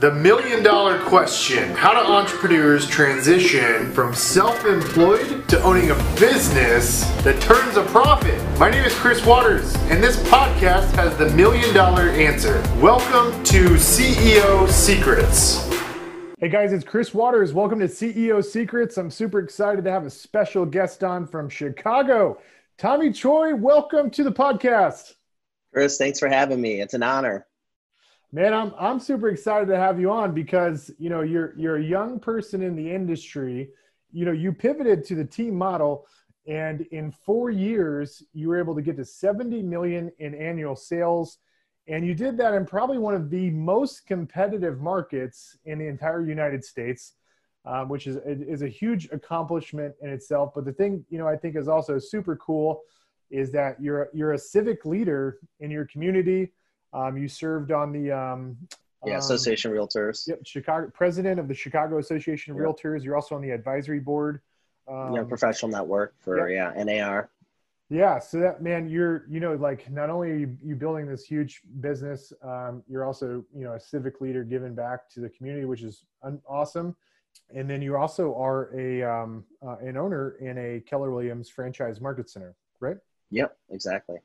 The million dollar question How do entrepreneurs transition from self employed to owning a business that turns a profit? My name is Chris Waters, and this podcast has the million dollar answer. Welcome to CEO Secrets. Hey guys, it's Chris Waters. Welcome to CEO Secrets. I'm super excited to have a special guest on from Chicago. Tommy Choi, welcome to the podcast. Chris, thanks for having me. It's an honor. Man, I'm I'm super excited to have you on because you know you're you're a young person in the industry. You know, you pivoted to the team model, and in four years, you were able to get to 70 million in annual sales, and you did that in probably one of the most competitive markets in the entire United States, um, which is is a huge accomplishment in itself. But the thing you know I think is also super cool is that you're you're a civic leader in your community um, you served on the um, yeah um, Association Realtors. Yep, Chicago president of the Chicago Association of yep. Realtors. You're also on the advisory board. Um, yeah, professional network for yep. yeah NAR. Yeah, so that man, you're you know like not only are you, you building this huge business, um, you're also you know a civic leader giving back to the community, which is un- awesome. And then you also are a um, uh, an owner in a Keller Williams franchise market center, right? Yep, exactly.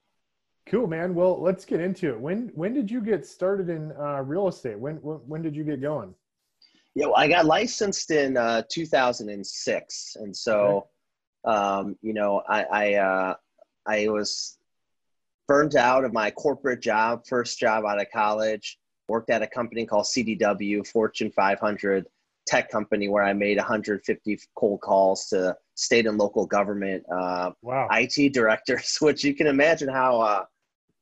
Cool, man. Well, let's get into it. When when did you get started in uh, real estate? When, when, when did you get going? Yeah, well, I got licensed in uh, 2006, and so okay. um, you know I I, uh, I was burned out of my corporate job, first job out of college. Worked at a company called CDW, Fortune 500 tech company, where I made 150 cold calls to state and local government uh, wow. IT directors, which you can imagine how uh,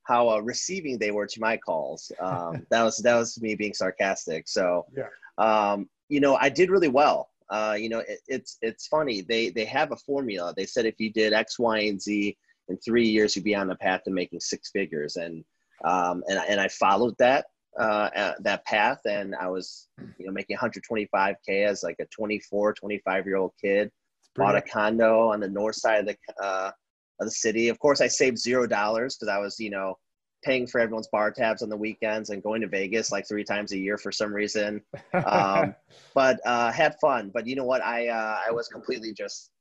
how uh, receiving they were to my calls. Um, that was that was me being sarcastic. So, yeah. um, you know, I did really well. Uh, you know, it, it's it's funny. They they have a formula. They said if you did X, Y, and Z in three years, you'd be on the path to making six figures. And um, and and I followed that uh, that path, and I was you know making 125k as like a 24, 25 year old kid. Bought a condo on the north side of the uh, of the city. Of course, I saved zero dollars because I was, you know, paying for everyone's bar tabs on the weekends and going to Vegas like three times a year for some reason. Um, but uh, had fun. But you know what? I uh, I was completely just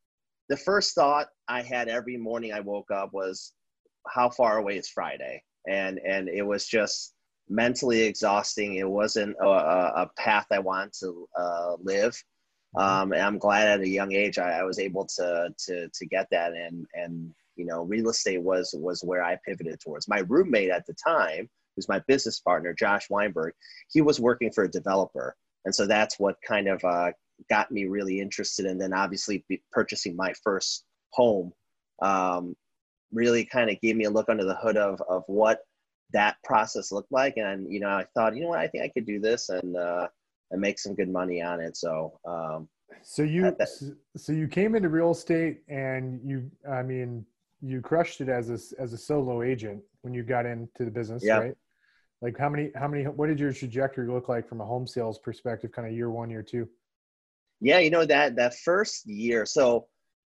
the first thought I had every morning I woke up was how far away is Friday, and and it was just mentally exhausting. It wasn't a, a path I wanted to uh, live. Mm-hmm. Um, and I'm glad at a young age I, I was able to to to get that and and you know real estate was was where i pivoted towards. My roommate at the time who's my business partner josh weinberg he was working for a developer. And so that's what kind of uh, got me really interested and then obviously purchasing my first home. Um, really kind of gave me a look under the hood of, of what that process looked like. And you know i thought you know what i think i could do this and uh, and make some good money on it. So um, so you so you came into real estate and you i mean you crushed it as a as a solo agent when you got into the business, yeah. right? Like how many how many what did your trajectory look like from a home sales perspective, kind of year one, year two? Yeah, you know that that first year. So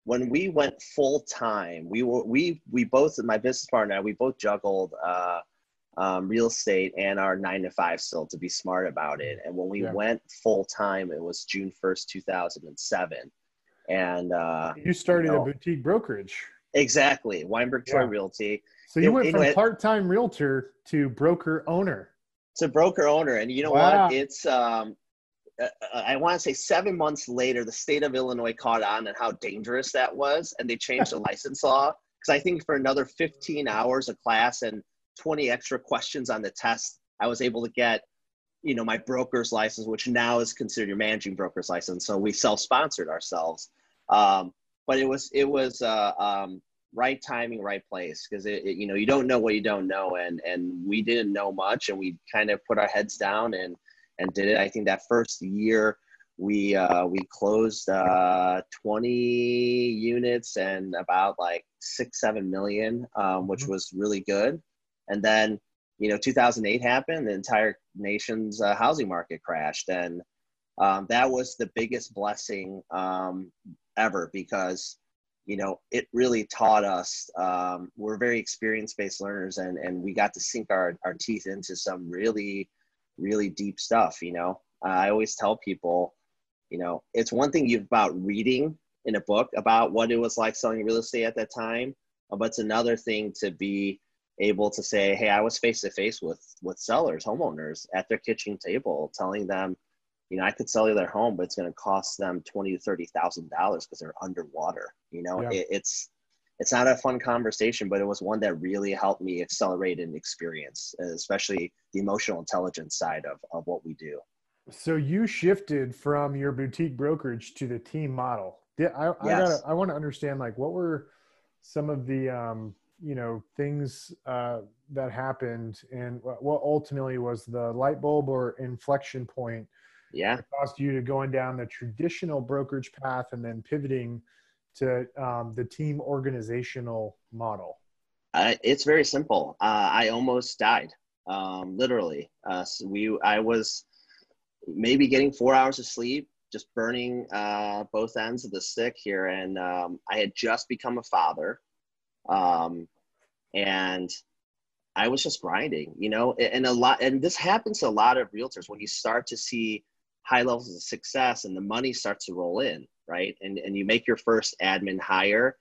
when we went full time, we were we we both my business partner we both juggled uh, um, real estate and our nine to five still to be smart about it. And when we yeah. went full time, it was June first, two thousand and seven. And uh, you started you know, a boutique brokerage. Exactly, Weinberg Choi yeah. Realty. So you it, went from part-time realtor to broker owner. To broker owner, and you know wow. what? It's um, uh, I want to say seven months later, the state of Illinois caught on and how dangerous that was, and they changed the license law. Because I think for another 15 hours of class and 20 extra questions on the test, I was able to get, you know, my broker's license, which now is considered your managing broker's license. So we self-sponsored ourselves. Um, but it was it was uh, um, right timing, right place because it, it, you know you don't know what you don't know, and and we didn't know much, and we kind of put our heads down and and did it. I think that first year we uh, we closed uh, 20 units and about like six seven million, um, which mm-hmm. was really good. And then you know 2008 happened, the entire nation's uh, housing market crashed, and um, that was the biggest blessing um, ever because you know it really taught us um, we're very experience based learners and and we got to sink our, our teeth into some really really deep stuff you know? I always tell people, you know, it's one thing you've about reading in a book about what it was like selling real estate at that time, uh, but it's another thing to be able to say, hey, I was face to face with with sellers, homeowners at their kitchen table, telling them, you know, I could sell you their home, but it's going to cost them twenty to thirty thousand dollars because they're underwater. You know, yeah. it, it's it's not a fun conversation, but it was one that really helped me accelerate an experience, especially the emotional intelligence side of, of what we do. So you shifted from your boutique brokerage to the team model. Yeah, I, I yes. gotta, I want to understand like what were some of the um, you know things uh, that happened and what ultimately was the light bulb or inflection point yeah. It cost you to going down the traditional brokerage path and then pivoting to um, the team organizational model. Uh, it's very simple. Uh, i almost died um, literally. Uh, so we i was maybe getting four hours of sleep just burning uh, both ends of the stick here. And um, i had just become a father. Um, and I was just grinding, you know, and a lot, and this happens to a lot of realtors. When you start to see high levels of success and the money starts to roll in, right? And, and you make your first admin hire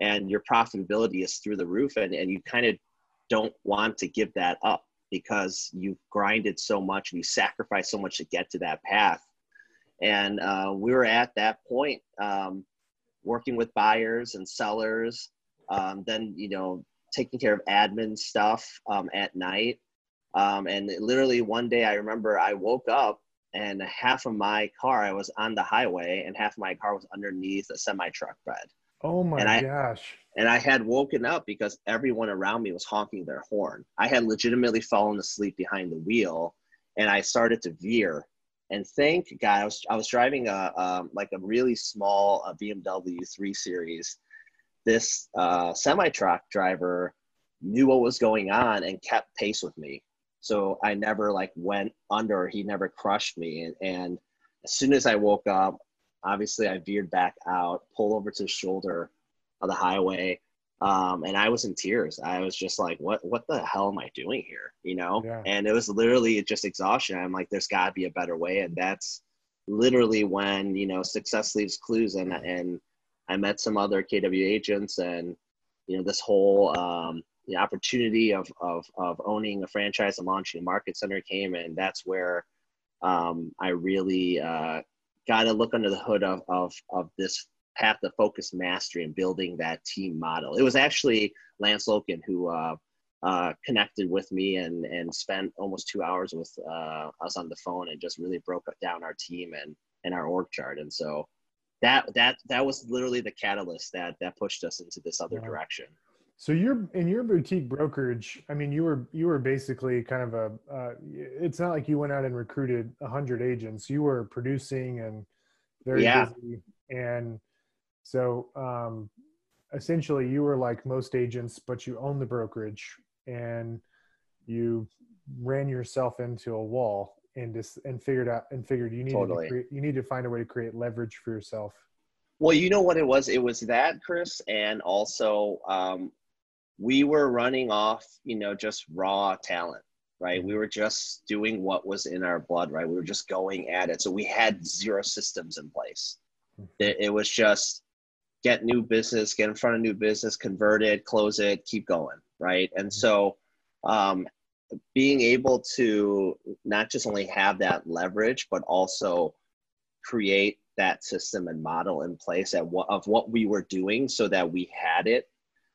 and your profitability is through the roof and, and you kind of don't want to give that up because you've grinded so much and you sacrificed so much to get to that path. And uh, we were at that point um, working with buyers and sellers um, then you know taking care of admin stuff um, at night um, and literally one day i remember i woke up and half of my car i was on the highway and half of my car was underneath a semi truck bed. Oh my and I, gosh. and i had woken up because everyone around me was honking their horn. I had legitimately fallen asleep behind the wheel and i started to veer. And thank god i was, I was driving a um, like a really small a bmw 3 series. This uh, semi truck driver knew what was going on and kept pace with me. So I never like went under. He never crushed me. And, and as soon as I woke up, obviously I veered back out, pulled over to the shoulder of the highway. Um, and I was in tears. I was just like, what, what the hell am I doing here? You know? Yeah. And it was literally just exhaustion. I'm like, there's gotta be a better way. And that's literally when, you know, success leaves clues and, and I met some other KW agents, and you know this whole um, the opportunity of, of of owning a franchise and launching a market center came, and that's where um, I really uh, got to look under the hood of, of of this path of focus mastery and building that team model. It was actually Lance Loken who uh, uh, connected with me and and spent almost two hours with uh, us on the phone and just really broke down our team and and our org chart. And so that that that was literally the catalyst that that pushed us into this other direction so you're in your boutique brokerage i mean you were you were basically kind of a uh, it's not like you went out and recruited 100 agents you were producing and very yeah. busy and so um essentially you were like most agents but you own the brokerage and you ran yourself into a wall and just and figured out and figured you needed totally. to create, you need to find a way to create leverage for yourself. Well, you know what it was? It was that, Chris, and also um, we were running off, you know, just raw talent, right? We were just doing what was in our blood, right? We were just going at it. So we had zero systems in place. Hmm. It, it was just get new business, get in front of new business, convert it, close it, keep going, right? And hmm. so um, being able to not just only have that leverage, but also create that system and model in place at what, of what we were doing so that we had it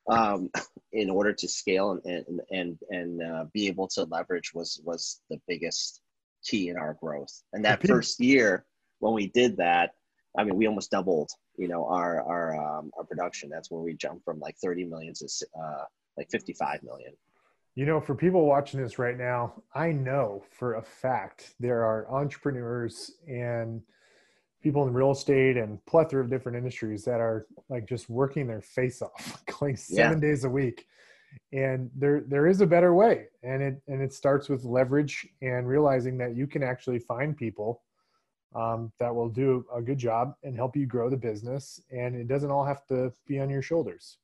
um, in order to scale and, and, and, and uh, be able to leverage was, was the biggest key in our growth. And that first year when we did that, I mean, we almost doubled, you know, our, our, um, our production. That's where we jumped from like 30 million to uh, like 55 million. You know, for people watching this right now, I know for a fact there are entrepreneurs and people in real estate and plethora of different industries that are like just working their face off, going seven yeah. days a week. And there there is a better way. And it and it starts with leverage and realizing that you can actually find people um, that will do a good job and help you grow the business. And it doesn't all have to be on your shoulders.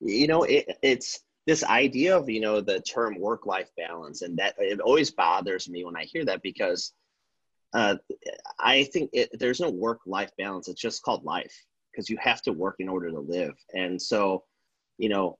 You know, it, it's this idea of you know the term work life balance and that it always bothers me when i hear that because uh, I think it, there's no work life balance. It's just called life because you have to work in order to live. And so, you know,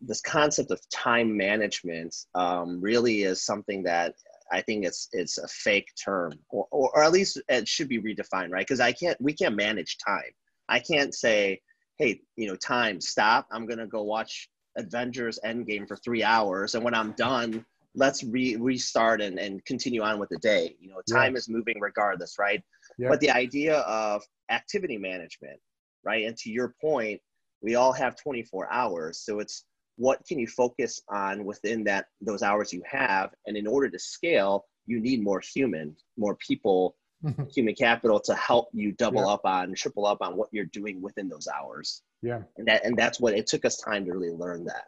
this concept of time management um, really is something that I think it's it's a fake term, or, or, or at least it should be redefined, right? Because I can't we can't manage time. I can't say, hey, you know, time stop. I'm gonna go watch Avengers Endgame for three hours, and when I'm done, let's re- restart and, and continue on with the day. You know, time yeah. is moving regardless, right? Yeah. But the idea of activity management, right? And to your point, we all have 24 hours, so it's what can you focus on within that those hours you have, and in order to scale, you need more human, more people, human capital to help you double yeah. up on, triple up on what you're doing within those hours. Yeah, and that and that's what it took us time to really learn that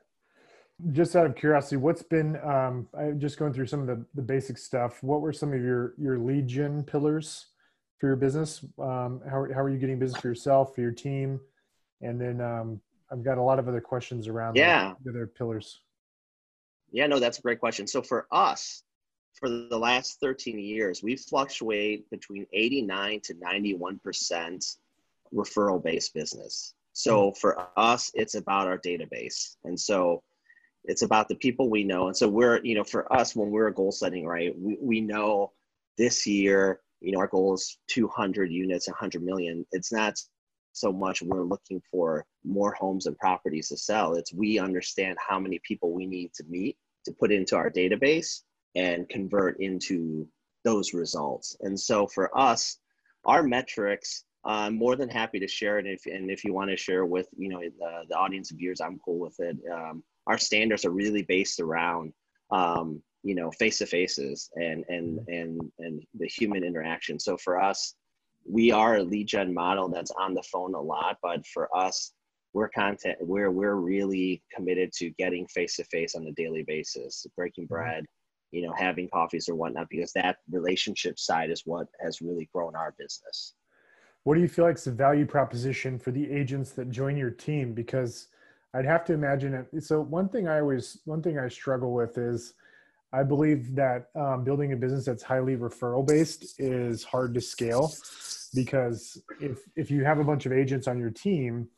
just out of curiosity, what's been um, I just going through some of the, the basic stuff. What were some of your your lead gen pillars for your business? Um, how how are you getting business for yourself, for your team, and then um, I've got a lot of other questions around yeah the other pillars. Yeah, no, that's a great question. So for us, for the last 13 years, we fluctuate between 89 to 91 percent referral based business. So hmm. for us, it's about our database, and so it's about the people we know. And so we're you know for us when we're goal setting right we, we know this year you know our goal is 200 units 100 million. It's not so much we're looking for more homes and properties to sell. It's we understand how many people we need to meet to put into our database and convert into those results. And so for us our metrics i'm more than happy to share it if, and if you want to share with you know the, the audience of viewers i'm cool with it. Um, our standards are really based around um, you know face to faces and and mm-hmm. and and the human interaction so for us we are a lead gen model that's on the phone a lot but for us we're content we're we're really committed to getting face to face on a daily basis breaking mm-hmm. bread you know having coffees or whatnot because that relationship side is what has really grown our business what do you feel like is the value proposition for the agents that join your team because I'd have to imagine it. So one thing I always, one thing I struggle with is I believe that um, building a business that's highly referral based is hard to scale because if if you have a bunch of agents on your team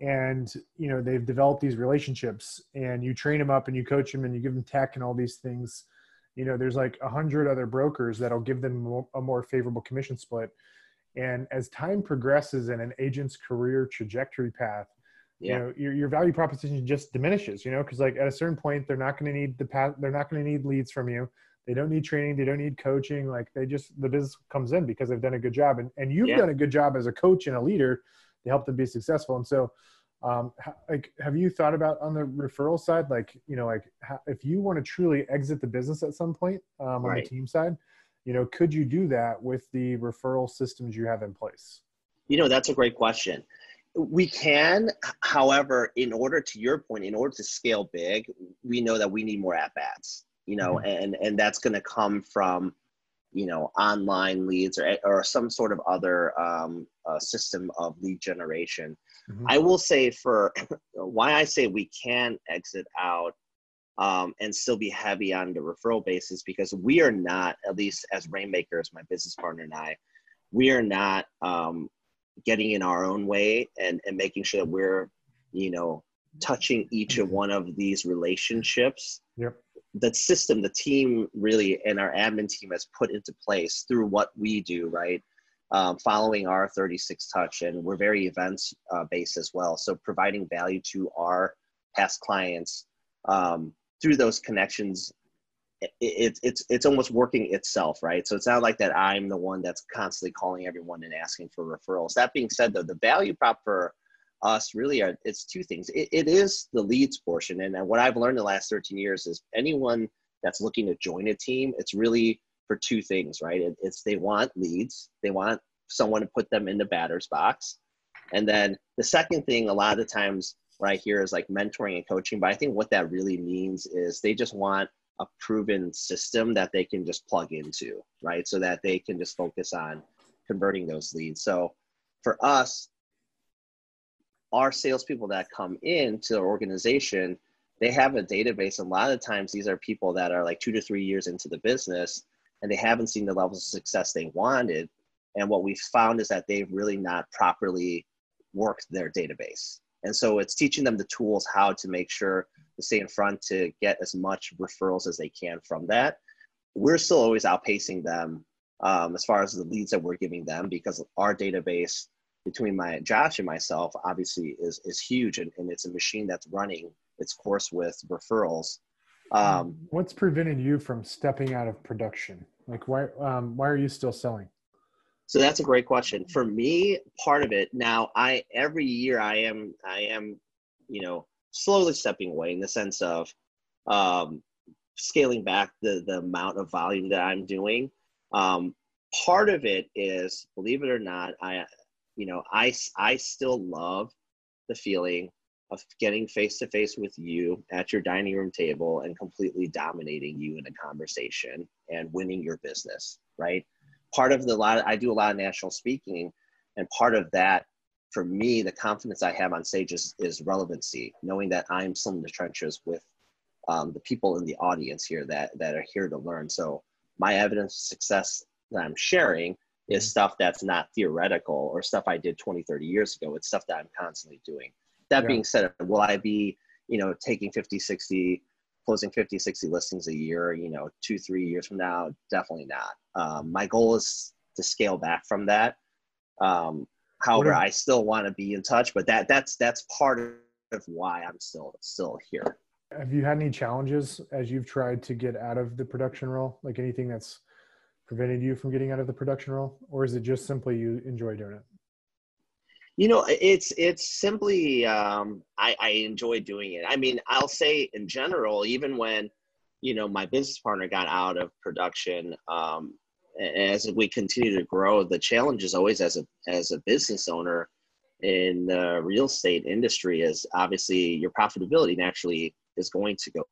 and you know they've developed these relationships and you train them up and you coach them and you give them tech and all these things you know there's like a hundred other brokers that'll give them a more favorable commission split and as time progresses in an agent's career trajectory path yeah. you know your, your value proposition just diminishes you know because like at a certain point they're not going to need the path they're not going to need leads from you they don't need training they don't need coaching like they just the business comes in because they've done a good job and, and you've yeah. done a good job as a coach and a leader to help them be successful and so um, like have you thought about on the referral side like you know like how, if you want to truly exit the business at some point um, on right. the team side you know could you do that with the referral systems you have in place you know that's a great question we can, however, in order to your point, in order to scale big, we know that we need more at bats. You know, mm-hmm. and and that's going to come from, you know, online leads or or some sort of other um, uh, system of lead generation. Mm-hmm. I will say for why I say we can exit out um, and still be heavy on the referral basis because we are not, at least as Rainmakers, my business partner and I, we are not um, getting in our own way and, and making sure that we're, you know, touching each of one of these relationships. Yep. The system, the team really, and our admin team has put into place through what we do, right? Um, following our 36 touch, and we're very events uh, based as well. So providing value to our past clients um, through those connections it, it's it's almost working itself, right? So it's not like that I'm the one that's constantly calling everyone and asking for referrals. That being said, though, the value prop for us really are it's two things. It, it is the leads portion, and what I've learned the last 13 years is anyone that's looking to join a team, it's really for two things, right? It, it's they want leads, they want someone to put them in the batter's box, and then the second thing, a lot of the times what I hear is like mentoring and coaching, but I think what that really means is they just want a proven system that they can just plug into, right? So that they can just focus on converting those leads. So for us, our salespeople that come into our organization, they have a database. A lot of times, these are people that are like two to three years into the business, and they haven't seen the levels of success they wanted. And what we've found is that they've really not properly worked their database. And so it's teaching them the tools how to make sure to stay in front to get as much referrals as they can from that. We're still always outpacing them um, as far as the leads that we're giving them because our database between my Josh and myself obviously is is huge and, and it's a machine that's running its course with referrals. Um, What's prevented you from stepping out of production? Like why um, why are you still selling? So that's a great question. For me, part of it now, I every year I am I am, you know, slowly stepping away in the sense of um, scaling back the the amount of volume that I'm doing. Um, part of it is, believe it or not, I, you know, I I still love the feeling of getting face to face with you at your dining room table and completely dominating you in a conversation and winning your business, right? part of the lot I do a lot of national speaking, and part of that for me, the confidence I have on stage is, is relevancy, knowing that I'm still in the trenches with um, the people in the audience here that that are here to learn. So my evidence of success that I'm sharing is mm-hmm. stuff that's not theoretical or stuff I did 20, 30 years ago. It's stuff that I'm constantly doing. That yeah. being said, will I be, you know, taking 50, 60 closing 50, 60 listings a year, you know, two, three years from now, definitely not. Um, my goal is to scale back from that. Um, however, if, I still want to be in touch, but that that's that's part of why I'm still still here. Have you had any challenges as you've tried to get out of the production role? Like anything that's prevented you from getting out of the production role, or is it just simply you enjoy doing it? you know it's it's simply um, I, I enjoy doing it i mean i'll say in general even when you know my business partner got out of production um, as we continue to grow the challenge is always as a as a business owner in the real estate industry is obviously your profitability naturally is going to go,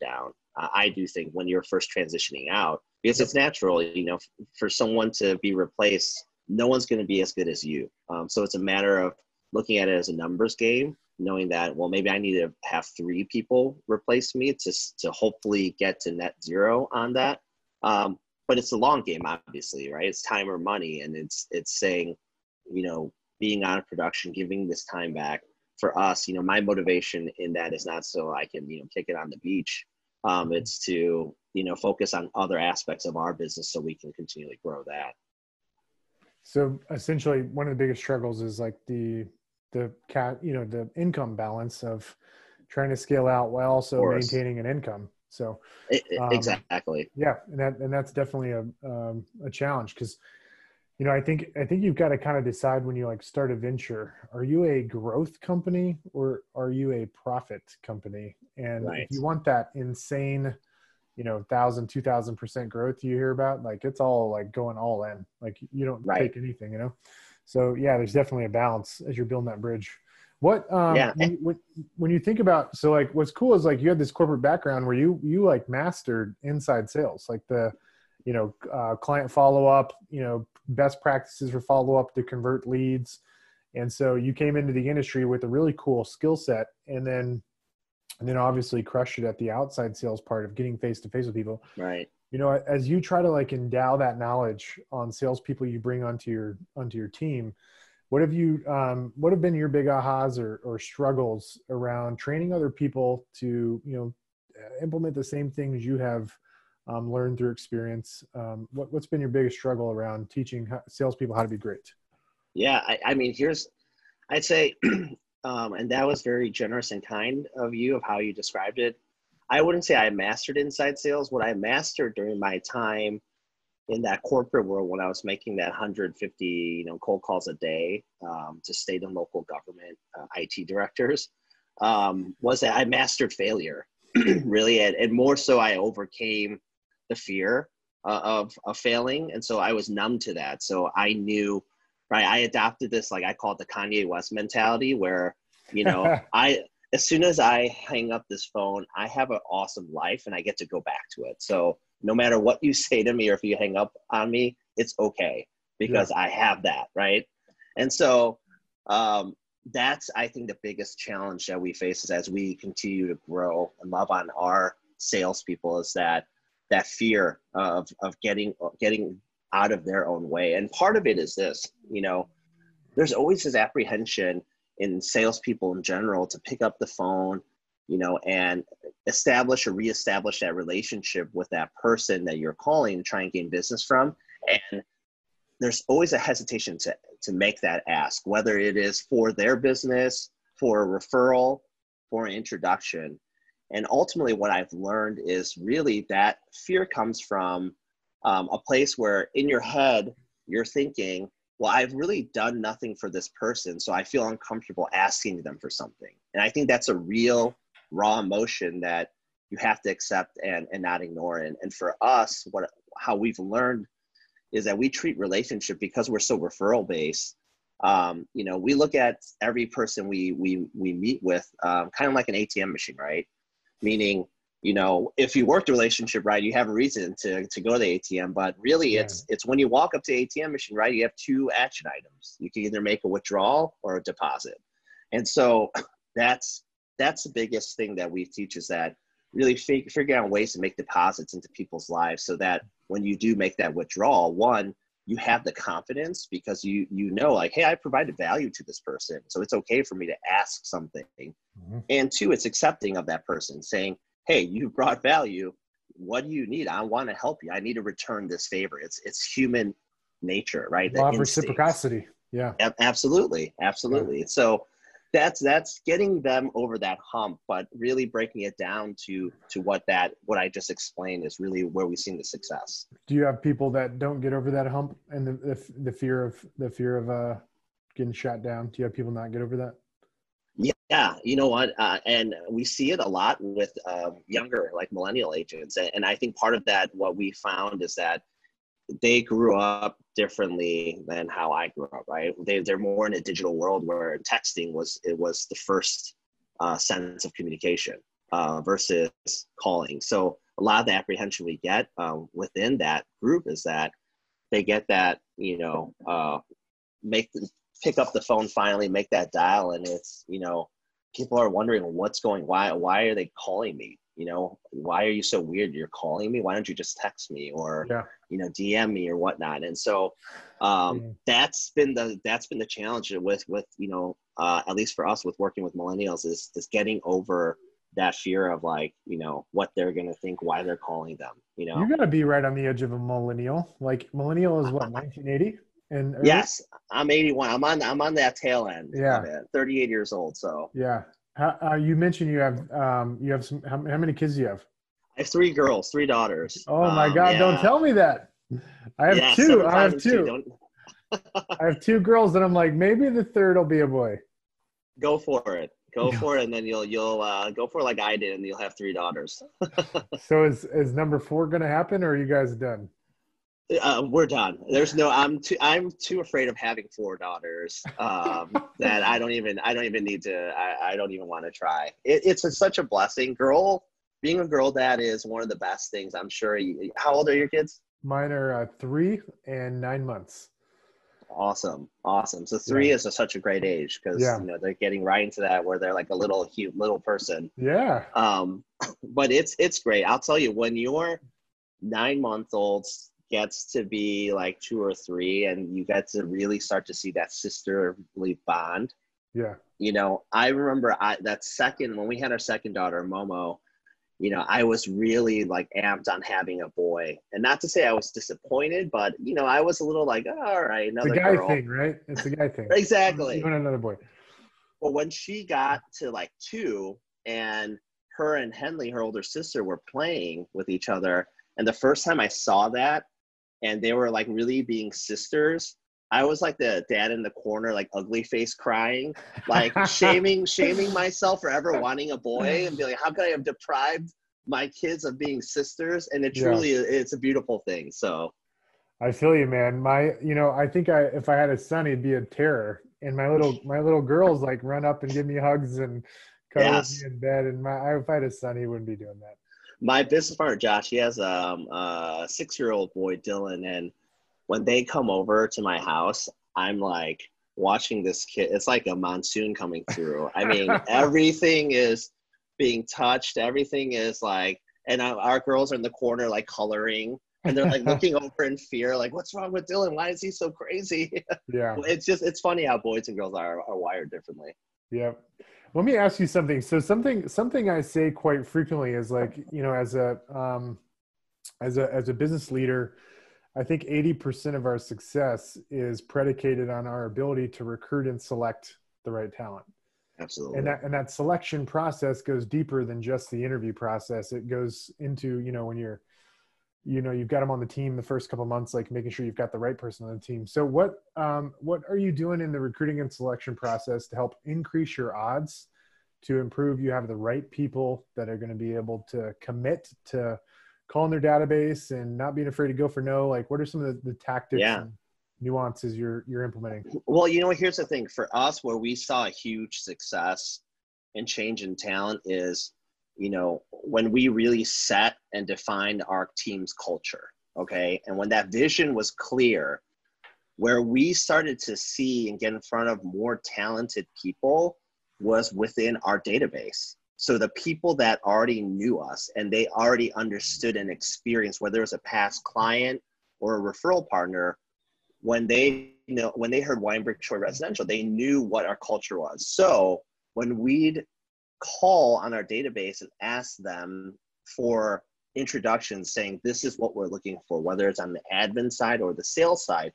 down uh, i do think when you're first transitioning out because it's natural you know for someone to be replaced no one's going to be as good as you. Um, so it's a matter of looking at it as a numbers game, knowing that well maybe I need to have three people replace me to to hopefully get to net zero on that. Um, but it's a long game, obviously, right? It's time or money, and it's it's saying, you know, being on production, giving this time back for us. You know, my motivation in that is not so I can you know kick it on the beach. Um, it's to you know focus on other aspects of our business so we can continually grow that. So essentially, one of the biggest struggles is like the the cat, you know, the income balance of trying to scale out while also maintaining an income. So um, exactly, yeah, and that and that's definitely a um, a challenge because you know I think I think you've got to kind of decide when you like start a venture. Are you a growth company or are you a profit company? And right. if you want that insane you know thousand two thousand percent growth you hear about like it's all like going all in like you don't right. take anything you know so yeah there's definitely a balance as you're building that bridge what um yeah. when, when, you think about so like what's cool is like you had this corporate background where you you like mastered inside sales like the you know uh, client follow up you know best practices for follow up to convert leads and so you came into the industry with a really cool skill set and then and then obviously crush it at the outside sales part of getting face to face with people. Right. You know, as you try to like endow that knowledge on salespeople you bring onto your onto your team, what have you um, what have been your big ahas or, or struggles around training other people to you know implement the same things you have um, learned through experience? Um, what, what's been your biggest struggle around teaching salespeople how to be great? Yeah, I, I mean, here's I'd say Um, and that was very generous and kind of you of how you described it. I wouldn't say I mastered inside sales. What I mastered during my time in that corporate world when I was making that 150 you know cold calls a day um, to state and local government uh, IT directors um, was that I mastered failure really and, and, more so I overcame the fear uh, of, of failing and so I was numb to that so I knew right? I adopted this, like I call it the Kanye West mentality, where, you know, I, as soon as I hang up this phone, I have an awesome life and I get to go back to it. So no matter what you say to me or if you hang up on me, it's okay because yeah. I have that, right? And so um, that's, I think, the biggest challenge that we face is as we continue to grow and love on our salespeople is that that fear of of getting getting out of their own way. And part of it is this, you know, there's always this apprehension in salespeople in general to pick up the phone, you know, and establish or reestablish that relationship with that person that you're calling to try and gain business from. And there's always a hesitation to to make that ask, whether it is for their business, for a referral, for an introduction. And ultimately, what I've learned is really that fear comes from um, a place where in your head, you're thinking, well, I've really done nothing for this person, so I feel uncomfortable asking them for something. And I think that's a real raw emotion that you have to accept and, and not ignore. And, and for us, what how we've learned is that we treat relationship because we're so referral based. Um, you know, we look at every person we we we meet with um, kind of like an ATM machine, right? Meaning, you know, if you work the relationship right, you have a reason to to go to the ATM. But really, yeah. it's it's when you walk up to the ATM machine, right? You have two action items. You can either make a withdrawal or a deposit, and so that's that's the biggest thing that we teach is that really fig- figure out ways to make deposits into people's lives so that when you do make that withdrawal one you have the confidence because you you know like hey i provided value to this person so it's okay for me to ask something. Mm-hmm. and two it's accepting of that person saying hey you brought value. What do you need? I want to help you. I need to return this favor. It's it's human nature right? Law of reciprocity. Yeah. Absolutely absolutely. Yeah. so that's that's getting them over that hump but really breaking it down to to what that what i just explained is really where we've seen the success. Do you have people that don't get over that hump and the the, the fear of the fear of uh getting shot down? Do you have people not get over that? Yeah you know what uh, and we see it a lot with uh, younger like millennial agents and, and i think part of that what we found is that they grew up differently than how I grew up, right? They, they're more in a digital world where texting was, it was the first uh, sense of communication uh, versus calling. So a lot of the apprehension we get um, within that group is that they get that, you know, uh, make, pick up the phone finally, make that dial. And it's, you know, people are wondering what's going, why, why are they calling me? You know why are you so weird? You're calling me? Why don't you just text me or yeah. you know dm me or whatnot? And so um, mm. that's been the that's been the challenge with with you know uh, at least for us with working with millennials is is getting over that fear of like you know what they're gonna think why they're calling them you know? You're gonna be right on the edge of a millennial. Like millennial is what 1980 and yes i'm 81 i'm on i'm on that tail end yeah. 38 years old so. Yeah how, uh, you mentioned you have um, you have some. How, how, many kids do you have? I have three girls, three daughters. Oh my um, God! Yeah. Don't tell me that. I have yeah, two. I have two. I have two girls, and I'm like, maybe the third will be a boy. Go for it. Go for it, and then you'll you'll uh, go for it like I did, and you'll have three daughters. so is is number four going to happen, or are you guys done? Uh, we're done. There's no. I'm too. I'm too afraid of having four daughters um, that I don't even. I don't even need to. I, I don't even want to try. It, it's a, such a blessing. Girl, being a girl dad is one of the best things. I'm sure. You, how old are your kids? Mine are uh, three and nine months. Awesome, awesome. So three yeah. is a, such a great age because yeah. you know they're getting right into that where they're like a little cute little person. Yeah. Um, but it's it's great. I'll tell you when you're nine months old gets to be like two or three and you get to really start to see that sisterly bond. Yeah. You know i remember I, that second when we had our second daughter momo you know i was really like amped on having a boy. And not to say i was disappointed but you know i was a little like oh, all right another the guy girl. thing right? It's a guy thing. Exactly. you want another boy. But when she got to like two and her and henley her older sister were playing with each other and the first time i saw that and they were like really being sisters I was like the dad in the corner, like ugly face crying, like shaming, shaming myself for ever wanting a boy and be like, how could I have deprived my kids of being sisters? And it truly, yeah. it's a beautiful thing. So I feel you, man. My, you know, I think I, if I had a son, he'd be a terror. And my little, my little girls like run up and give me hugs and cuddle yes. me in bed. And my, if I had a son, he wouldn't be doing that my business partner Josh, he has um, a six-year-old boy Dylan, and when they come over to my house, I'm like watching this kid. It's like a monsoon coming through. I mean, everything is being touched. Everything is like and our girls are in the corner like coloring and they're like looking over in fear like what's wrong with dylan why is he so crazy yeah it's just it's funny how boys and girls are, are wired differently yeah let me ask you something. So something something i say quite frequently is like you know as a um as a as a business leader i think 80% of our success is predicated on our ability to recruit and select the right talent. Absolutely. And that and that selection process goes deeper than just the interview process. It goes into you know when you're you know you've got them on the team the first couple months like making sure you've got the right person on the team. So what um, what are you doing in the recruiting and selection process to help increase your odds to improve you have the right people that are going to be able to commit to calling their database and not being afraid to go for no? Like what are some of the, the tactics yeah. and nuances you're you're implementing? Well you know here's the thing. For us where we saw a huge success and change in talent is you know when we really set and defined our team's culture okay and when that vision was clear where we started to see and get in front of more talented people was within our database so the people that already knew us and they already understood and experienced whether it was a past client or a referral partner when they you know when they heard Weinberg Choi Residential, they knew what our culture was. So when we'd call on our database and ask them for introductions saying this is what we're looking for, whether it's on the admin side or the sales side,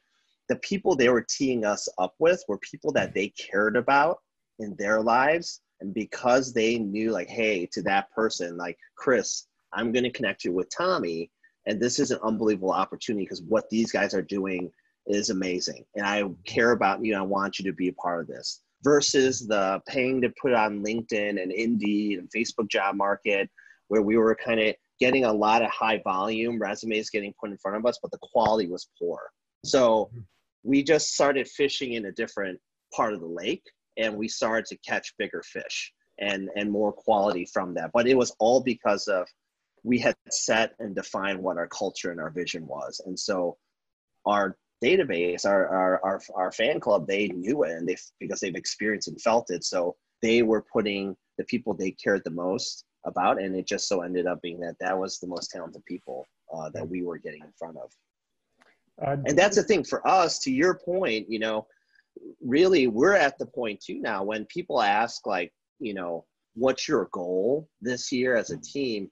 the people they were teeing us up with were people that they cared about in their lives. And because they knew, like, hey, to that person, like Chris, I'm going to connect you with Tommy. And this is an unbelievable opportunity because what these guys are doing is amazing. And I care about you. I want you to be a part of this versus the paying to put on LinkedIn and Indeed and Facebook job market, where we were kind of getting a lot of high volume resumes getting put in front of us, but the quality was poor. So hmm. we just started fishing in a different part of the lake and we started to catch bigger fish and, and more quality from that. But it was all because of we had set and defined what our culture and our vision was. And so our database, our, our, our, our fan club, they knew it and they, because they've experienced and felt it. So they were putting the people they cared the most about. And it just so ended up being that that was the most talented people uh, that we were getting in front of. Uh, and that's the thing for us, to your point, you know, really we're at the point too now when people ask like, you know, what's your goal this year as a team?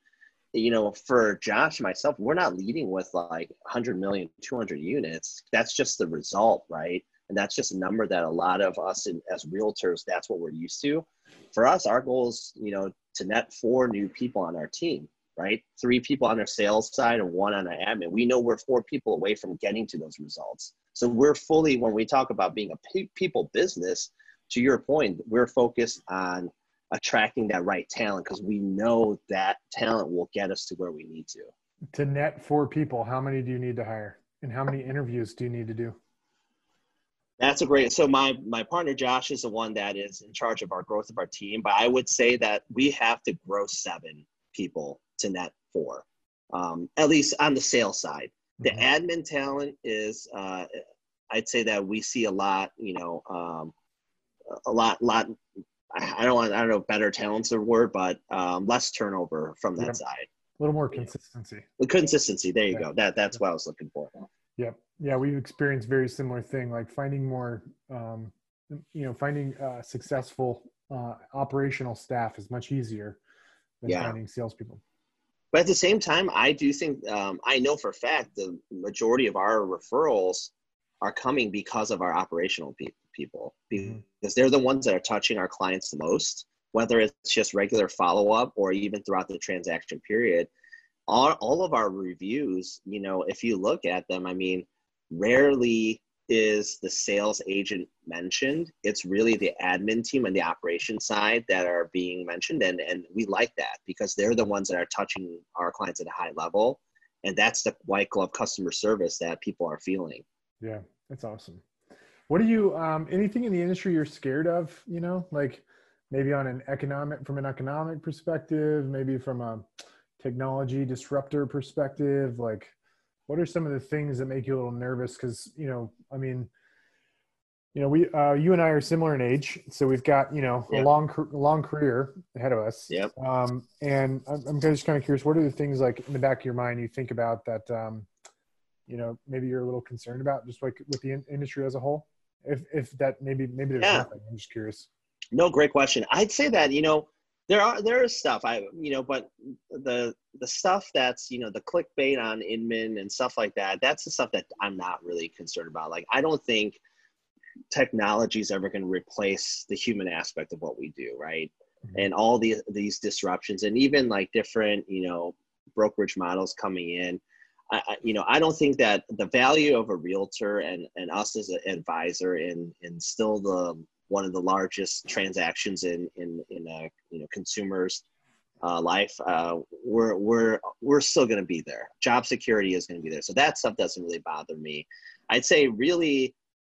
You know, for Josh and myself, we're not leading with like 100 million, 200 units. That's just the result, right? And that's just a number that a lot of us in, as realtors, that's what we're used to. For us, our goal is, you know, to net four new people on our team, right? Three people on our sales side and one on our admin. We know we're four people away from getting to those results. So we're fully, when we talk about being a people business, to your point, we're focused on attracting that right talent because we know that talent will get us to where we need to. To net four people, how many do you need to hire? And how many interviews do you need to do? That's a great. So my my partner Josh is the one that is in charge of our growth of our team. But I would say that we have to grow seven people to net four, um, at least on the sales side. The mm-hmm. admin talent is, uh, I'd say that we see a lot. You know, um, a lot, lot I don't want I don't know better talent's a word, but um, less turnover from that side. A little more consistency. The consistency. There you yeah. go. That that's what I was looking for. Yep. yeah. We've experienced very similar thing, like finding more, um, you know, finding uh, successful uh, operational staff is much easier than yeah. finding salespeople. But at the same time, I do think um, I know for a fact the majority of our referrals are coming because of our operational people people mm-hmm. because they're the ones that are touching our clients the most, whether it's just regular follow up or even throughout the transaction period. All, all of our reviews, you know, if you look at them, I mean, rarely is the sales agent mentioned. It's really the admin team and the operation side that are being mentioned. And, and we like that because they're the ones that are touching our clients at a high level. And that's the white glove customer service that people are feeling. Yeah, that's awesome. What are you? Um, anything in the industry you're scared of? You know, like maybe on an economic, from an economic perspective, maybe from a technology disruptor perspective. Like, what are some of the things that make you a little nervous? Because you know, I mean, you know, we uh, you and I are similar in age, so we've got you know a long long career ahead of us. Yep. Um, and I'm, I'm just kind of curious, what are the things like in the back of your mind you think about that, um, you know, maybe you're a little concerned about, just like with the in- industry as a whole? If if that maybe maybe there's yeah. nothing. I'm just curious. No, great question. I'd say that you know there are there is stuff I you know, but the the stuff that's you know the clickbait on Inman and stuff like that. That's the stuff that I'm not really concerned about. Like I don't think technology is ever going to replace the human aspect of what we do, right? Mm-hmm. And all these these disruptions, and even like different, you know, brokerage models coming in. I, you know, I don't think that the value of a realtor and, and us as an advisor in, in still the one of the largest transactions in in in a you know consumers uh, life, uh, we're we're we're still going to be there. Job security is going to be there, so that stuff doesn't really bother me. I'd say really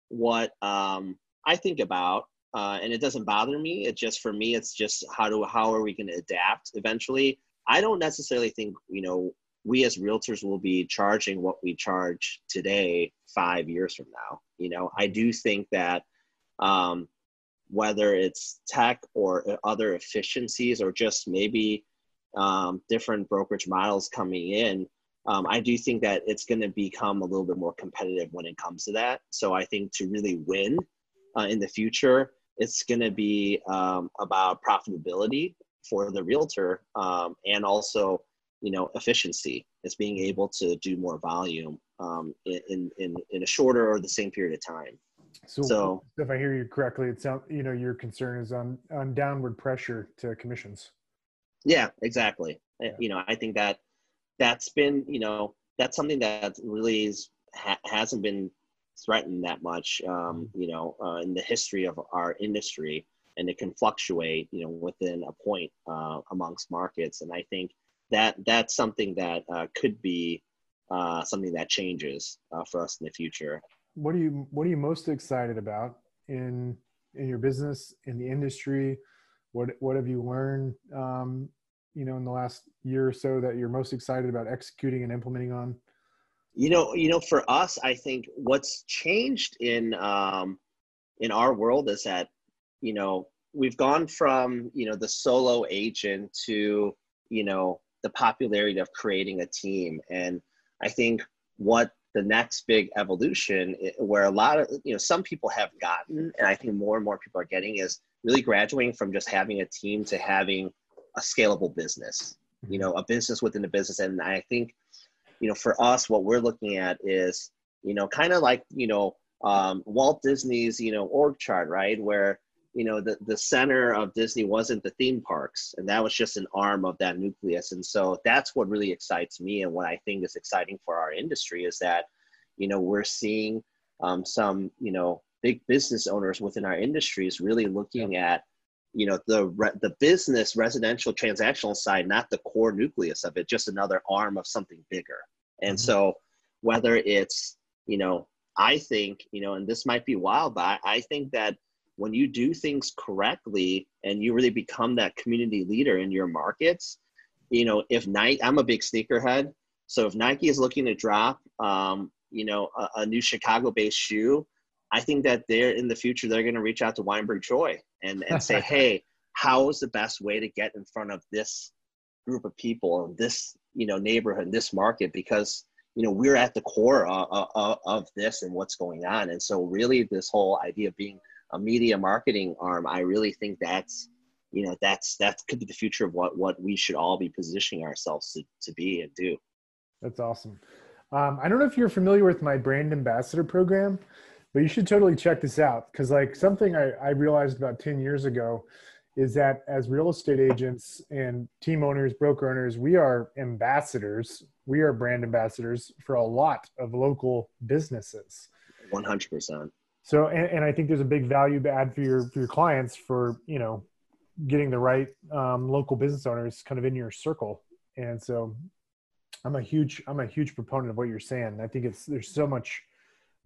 what um, I think about, uh, and it doesn't bother me. It just for me, it's just how do how are we going to adapt eventually? I don't necessarily think you know we as realtors will be charging what we charge today five years from now. You know, I do think that um, whether it's tech or other efficiencies or just maybe um, different brokerage models coming in, um, I do think that it's going to become a little bit more competitive when it comes to that. So I think to really win uh, in the future, it's going to be um, about profitability for the realtor um, and also, you know, efficiency. It's being able to do more volume um, in, in, in a shorter or the same period of time. So, so if I hear you correctly, it sounds, you know, your concern is on, on downward pressure to commissions. Yeah, exactly. Yeah. You know, I think that that's been you know that's something that really is, ha- hasn't been threatened that much um, you know uh, in the history of our industry and it can fluctuate you know within a point uh, amongst markets and i think that that's something that uh, could be uh, something that changes uh, for us in the future what are you what are you most excited about in in your business in the industry what what have you learned um, you know in the last year or so that you're most excited about executing and implementing on? You know, you know, for us, I think what's changed in um, in our world is that you know we've gone from you know the solo agent to you know the popularity of creating a team, and I think what the next big evolution where a lot of you know some people have gotten and i think more and more people are getting is really graduating from just having a team to having a scalable business, you mm-hmm. know, a business within a business. And I think, you know, for us, what we're looking at is, you know, kind of like, you know, um, Walt Disney's, you know, org chart, right? Where, you know, the, the center of Disney wasn't the theme parks, and that was just an arm of that nucleus. And so that's what really excites me. And what I think is exciting for our industry is that, you know, we're seeing um, some, you know, big business owners within our industries really looking at you know the re- the business residential transactional side not the core nucleus of it just another arm of something bigger and mm-hmm. so whether it's you know i think you know and this might be wild but I think that when you do things correctly and you really become that community leader in your markets you know if nike i'm a big sneakerhead so if nike is looking to drop um, you know a, a new chicago based shoe I think that they're in the future they're going to reach out to Weinberg Choi and and say, hey, how is the best way to get in front of this group of people, this you know neighborhood, this market, because you know we're at the core of, of, of this and what's going on, and so really this whole idea of being a media marketing arm, I really think that's you know that's that could be the future of what what we should all be positioning ourselves to to be and do. That's awesome. Um, I don't know if you're familiar with my brand ambassador program but you should totally check this out because like something I, I realized about 10 years ago is that as real estate agents and team owners broker owners we are ambassadors we are brand ambassadors for a lot of local businesses 100% so and, and i think there's a big value add for your for your clients for you know getting the right um, local business owners kind of in your circle. And so i'm a huge i'm a huge proponent of what you're saying. I think it's there's so much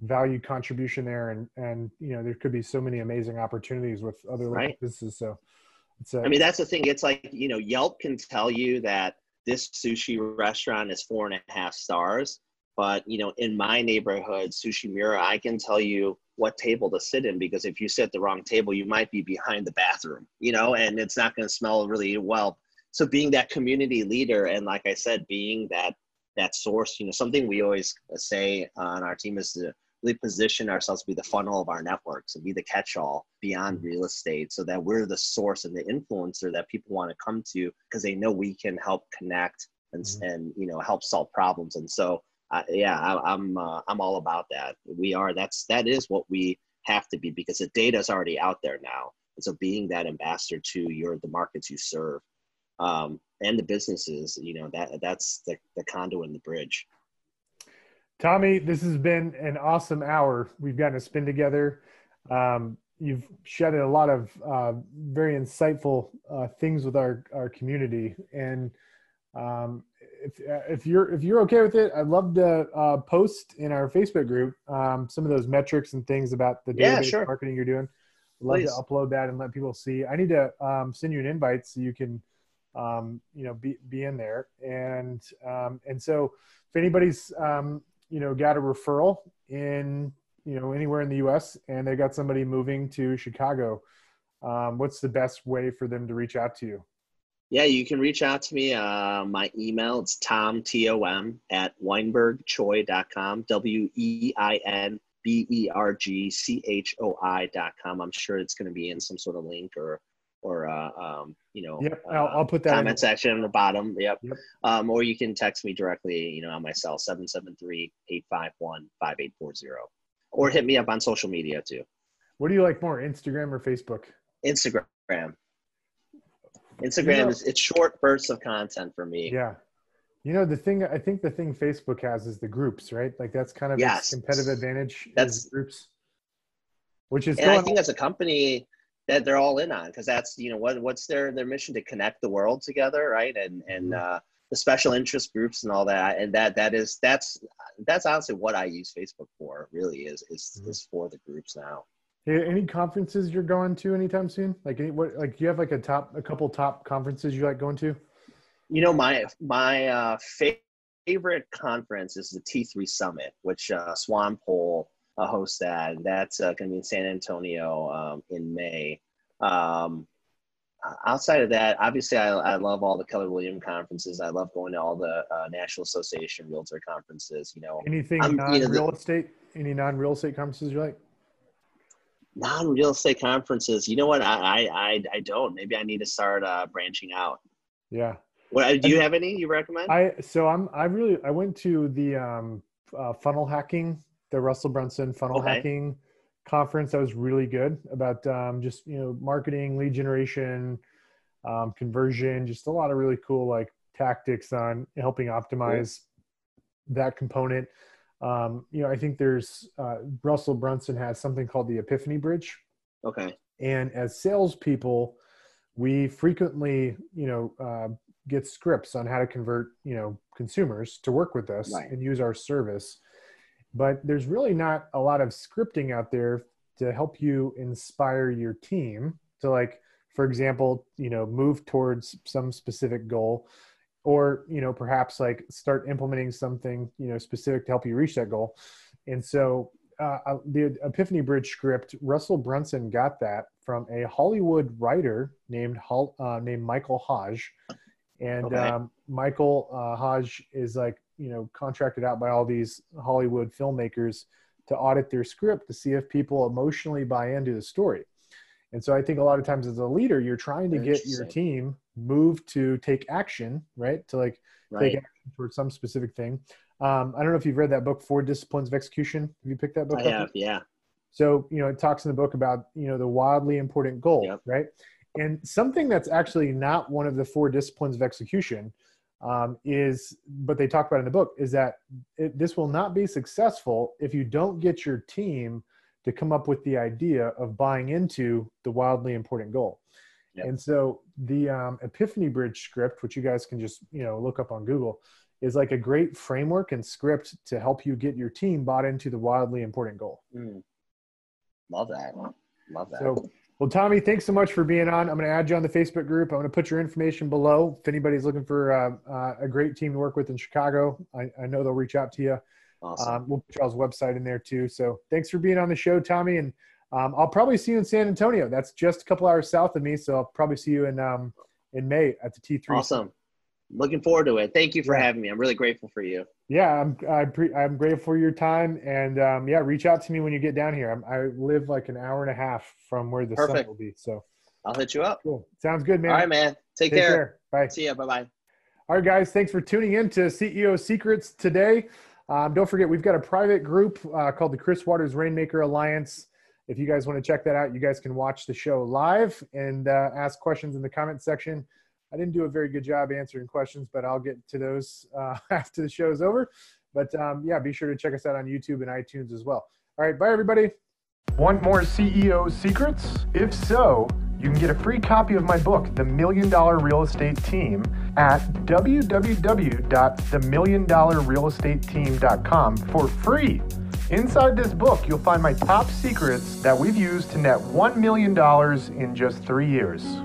value contribution there and and you know there could be so many amazing opportunities with other right. businesses. So it's a, I mean that's the thing. It's like you know yelp can tell you that this sushi restaurant is four and a half stars but you know in my neighborhood sushi mura i can tell you what table to sit in because if you sit at the wrong table, you might be behind the bathroom, you know, and it's not going to smell really well. So being that community leader and like I said, being that that source, you know, something we always say on our team is to really position ourselves to be the funnel of our networks and be the catch-all beyond mm-hmm. real estate so that we're the source and the influencer that people want to come to because they know we can help connect and, mm-hmm. and you know help solve problems and so yeah, I, am I'm, uh, I'm all about that. We are that's that is what we have to be because the data is already out there now. And so being that ambassador to your the markets you serve um, and the businesses, you know that that's the, the conduit and the bridge. Tommy, this has been an awesome hour. We've gotten to spend together. Um, you've shedded a lot of uh, very insightful uh, things with our our community, and um, if if you're if you're okay with it, I'd love to uh, post in our Facebook group um, some of those metrics and things about the database yeah, sure. marketing you're doing. I'd love Please. to upload that and let people see. I need to um, send you an invite so you can um, you know be be in there and um, and so if anybody's um, you know got a referral in you know anywhere in the U.S. and they got somebody moving to Chicago, um, what's the best way for them to reach out to you? Yeah, you can reach out to me. Uh, my email it's tom t o m at weinbergchoi.com. W e i n b e r g c h o i dot com. I'm sure it's going to be in some sort of link or or uh, um, you know, yep, I'll, I'll put that comment in. section on the bottom. Yep. yep. Um, or you can text me directly, you know, on my cell 773-851-5840 or hit me up on social media too. What do you like more, Instagram or Facebook? Instagram. Instagram you know, is it's short bursts of content for me. Yeah. You know the thing I think the thing Facebook has is the groups, right? Like that's kind of yes. its competitive advantage. That's groups. Which is and I think as a company that they're all in on because that's you know what what's their their mission to connect the world together, right? And and mm-hmm. uh, the special interest groups and all that, and that that is that's that's honestly what I use Facebook for. Really is is mm-hmm. is for the groups now. Any conferences you're going to anytime soon? Like any, what like do you have like a top a couple top conferences you like going to? You know my my uh, favorite conference is the T3 Summit, which uh, Swanepoel uh, hosts that. And That's uh, going to be in San Antonio um, in May. Um, outside of that, obviously, I, I love all the Keller Williams conferences. I love going to all the uh, National Association Realtor conferences. You know, anything non-real you know, estate? Any non-real estate conferences you like? Non-real estate conferences. You know what? I i i don't. Maybe i need to start uh branching out. Yeah. What do you have any you recommend? I so i'm i really i went to the um uh, funnel hacking the russell brunson funnel okay. hacking conference. That was really good about um just you know marketing lead generation um conversion just a lot of really cool like tactics on helping optimize cool. that component um, you know, I think there's uh, Russell Brunson has something called the Epiphany Bridge. Okay. And as salespeople, we frequently, you know, uh, get scripts on how to convert, you know, consumers to work with us right. and use our service. But there's really not a lot of scripting out there to help you inspire your team to like, for example, you know, move towards some specific goal or you know perhaps like start implementing something you know specific to help you reach that goal. And so uh, uh, the epiphany bridge script russell brunson got that from a hollywood writer named uh, named michael hodge and okay. um, michael uh, hodge is like you know contracted out by all these hollywood filmmakers to audit their script to see if people emotionally buy into the story and so I think a lot of times as a leader, you're trying to get your team moved to take action, right? To like right. take action towards some specific thing. Um, I don't know if you've read that book, Four Disciplines of Execution. Have you picked that book I up? have, yeah. So, you know, it talks in the book about, you know, the wildly important goal, yep. right? And something that's actually not one of the four disciplines of execution um, is, but they talk about in the book, is that it, this will not be successful if you don't get your team – to come up with the idea of buying into the wildly important goal. Yep. And so the um, Epiphany Bridge script, which you guys can just you know look up on Google, is like a great framework and script to help you get your team bought into the wildly important goal. Mm. Love that. Love that. So, well, Tommy, thanks so much for being on. I'm going to add you on the Facebook group. I'm going to put your information below. If anybody's looking for uh, uh, a great team to work with in Chicago, I, I know they'll reach out to you. Awesome. Um, we'll put y'all's website in there too. So thanks for being on the show, Tommy. And um, I'll probably see you in San Antonio. That's just a couple hours south of me. So I'll probably see you in um, in May at the T3. Awesome. Looking forward to it. Thank you for Yeah. having me. I'm really grateful for you. Yeah, I'm I pre- I'm grateful for your time, and um, yeah, reach out to me when you get down here. I'm, I live like an hour and a half from where the Perfect. will be. So I'll hit you up. cool. Sounds good, man. All right, man. Take, Take care. care. Bye. See ya. Bye bye. All right, guys, thanks for tuning in to CEO Secrets today. Um, don't forget, we've got a private group uh, called the Chris Waters Rainmaker Alliance. If you guys want to check that out, you guys can watch the show live and uh, ask questions in the comment section. I didn't do a very good job answering questions, but I'll get to those uh, after the show's over. But um, yeah, be sure to check us out on YouTube and iTunes as well. All right, bye, everybody. Want more CEO secrets? If so, you can get a free copy of my book, The Million Dollar Real Estate Team, at www.themilliondollarrealestateteam.com for free. Inside this book, you'll find my top secrets that we've used to net $1 million in just three years.